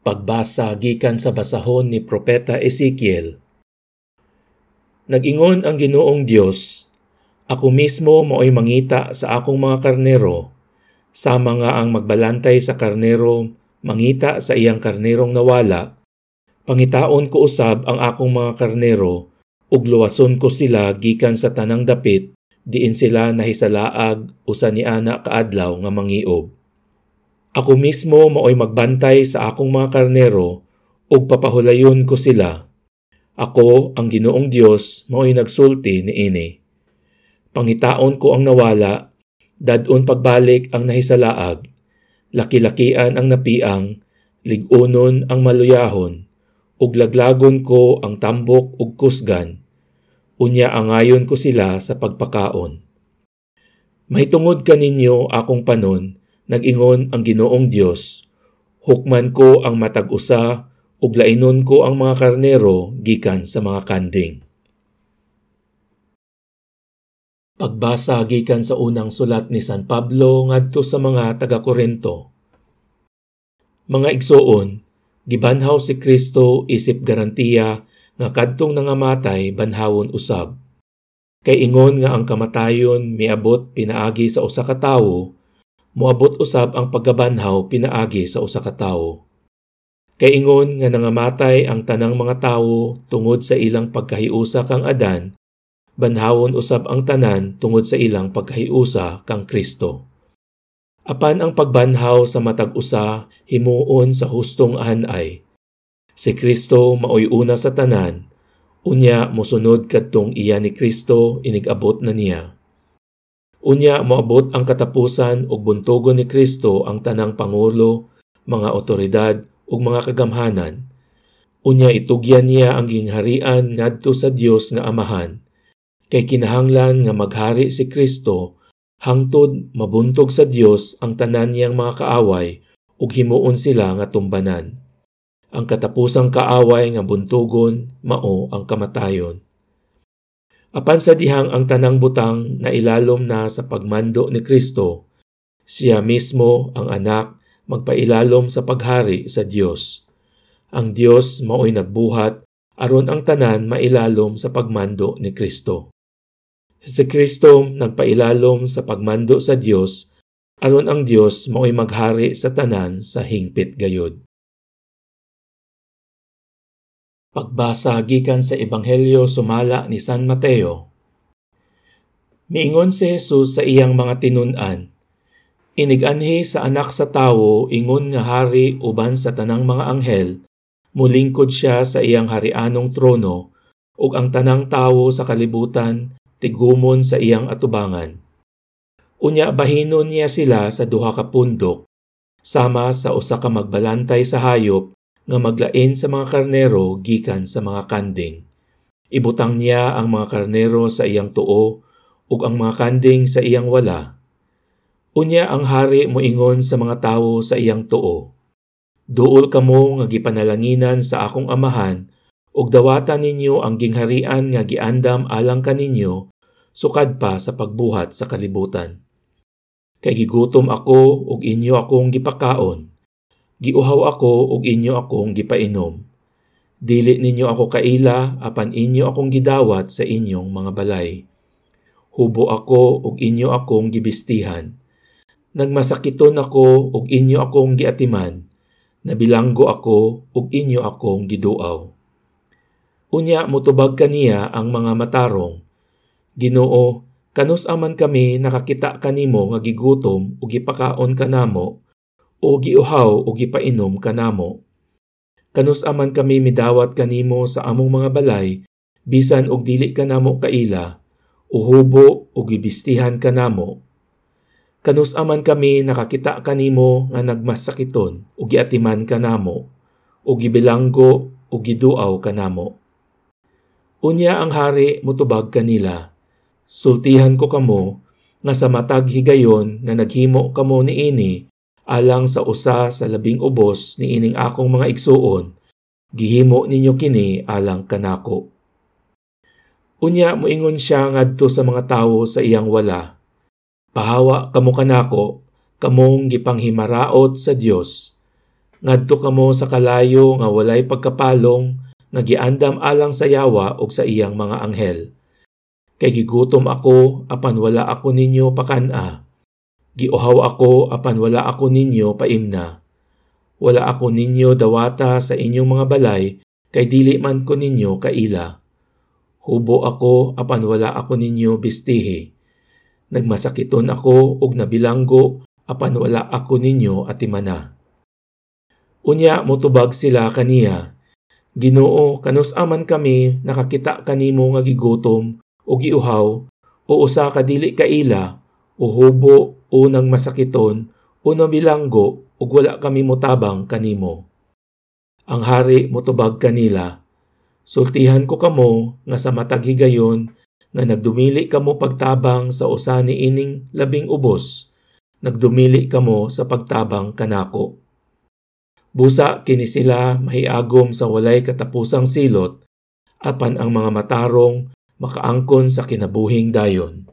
Pagbasa gikan sa basahon ni Propeta Ezekiel. Nagingon ang Ginoong Dios, Ako mismo maoy mangita sa akong mga karnero, sa mga ang magbalantay sa karnero mangita sa iyang karnerong nawala, pangitaon ko usab ang akong mga karnero ug luwason ko sila gikan sa tanang dapit diin sila nahisalaag usa ni ana kaadlaw nga mangiob. Ako mismo maoy magbantay sa akong mga karnero ug papahulayon ko sila. Ako, ang Ginoong Dios, maoy nagsulti ni ini. Pangitaon ko ang nawala, dadon pagbalik ang nahisalaag, laki-lakian ang napiang, ligunon ang maluyahon, ug laglagon ko ang tambok ug kusgan. Unya angayon ko sila sa pagpakaon. Mahitungod kaninyo akong panon, Nag-ingon ang Ginoong Dios, hukman ko ang matag usa ug lainon ko ang mga karnero gikan sa mga kanding. Pagbasa gikan sa unang sulat ni San Pablo ngadto sa mga taga-Korinto. Mga igsoon, gibanhaw si Kristo isip garantiya nga kadtong nangamatay banhawon usab. Kay ingon nga ang kamatayon miabot pinaagi sa usa ka tawo moabot usab ang paggabanhaw pinaagi sa usa ka tawo. Kay ingon nga nangamatay ang tanang mga tawo tungod sa ilang pagkahiusa kang Adan, banhawon usab ang tanan tungod sa ilang pagkahiusa kang Kristo. Apan ang pagbanhaw sa matag usa himuon sa hustong anay. Si Kristo maoy una sa tanan, unya mosunod kadtong iya ni Kristo inigabot na niya. Unya moabot ang katapusan ug buntogon ni Kristo ang tanang pangulo, mga otoridad ug mga kagamhanan. Unya itugyan niya ang gingharian ngadto sa Dios nga Amahan. Kay kinahanglan nga maghari si Kristo hangtod mabuntog sa Dios ang tanan niyang mga kaaway ug himuon sila nga tumbanan. Ang katapusang kaaway nga buntogon mao ang kamatayon. Apan sa ang tanang butang na ilalom na sa pagmando ni Kristo, siya mismo ang anak magpailalom sa paghari sa Dios. Ang Dios maoy nagbuhat aron ang tanan mailalom sa pagmando ni Kristo. Si Kristo nagpailalom sa pagmando sa Dios aron ang Dios maoy maghari sa tanan sa hingpit gayod. Pagbasa gikan sa Ebanghelyo sumala ni San Mateo. Miingon si Jesus sa iyang mga tinun-an, Iniganhi sa anak sa tawo ingon nga hari uban sa tanang mga anghel, mulingkod siya sa iyang harianong trono, ug ang tanang tawo sa kalibutan tigumon sa iyang atubangan. Unya bahinon niya sila sa duha ka pundok, sama sa usa ka magbalantay sa hayop nga maglain sa mga karnero gikan sa mga kanding. Ibutang niya ang mga karnero sa iyang tuo ug ang mga kanding sa iyang wala. Unya ang hari moingon sa mga tawo sa iyang tuo. Duol kamo nga gipanalanginan sa akong amahan ug dawatan ninyo ang gingharian nga giandam alang kaninyo sukad pa sa pagbuhat sa kalibutan. Kay gigutom ako ug inyo akong gipakaon Giuhaw ako ug inyo akong gipainom. Dili ninyo ako kaila apan inyo akong gidawat sa inyong mga balay. Hubo ako ug inyo akong gibistihan. Nagmasakiton ako ug inyo akong giatiman. Nabilanggo ako ug inyo akong giduaw. Unya mutubag kaniya ang mga matarong. Ginoo, kanus aman kami nakakita kanimo nga gigutom ug gipakaon kanamo o giuhaw o gipainom kanamo. Kanus aman kami midawat kanimo sa among mga balay, bisan og dili kanamo kaila, uhubo o gibistihan kanamo. Kanus aman kami nakakita kanimo nga nagmasakiton o giatiman kanamo, o gibilanggo o giduaw kanamo. Unya ang hari mutubag kanila, sultihan ko kamo nga sa matag higayon nga naghimo kamo ni ini alang sa usa sa labing ubos ni ining akong mga igsuon, gihimo ninyo kini alang kanako. Unya moingon siya ngadto sa mga tawo sa iyang wala. Pahawa kamo kanako, kamong gipanghimaraot sa Dios. ngadto kamo sa kalayo nga walay pagkapalong nga giandam alang sa yawa ug sa iyang mga anghel. Kay gigutom ako apan wala ako ninyo pakana. Giuhaw ako apan wala ako ninyo paimna. Wala ako ninyo dawata sa inyong mga balay kay dili man ko ninyo kaila. Hubo ako apan wala ako ninyo bistihi. Nagmasakiton ako ug nabilanggo apan wala ako ninyo atimana. Unya motubag sila kaniya Ginoo, kanus aman kami nakakita kanimo nga gigutom o giuhaw o usa ka dili kaila o hubo o nang masakiton o nabilanggo ug wala kami motabang kanimo. Ang hari motubag kanila, sultihan ko kamo nga sa matag higayon nga nagdumili kamo pagtabang sa usa ni ining labing ubos, nagdumili kamo sa pagtabang kanako. Busa kini sila mahiagom sa walay katapusang silot apan ang mga matarong makaangkon sa kinabuhing dayon.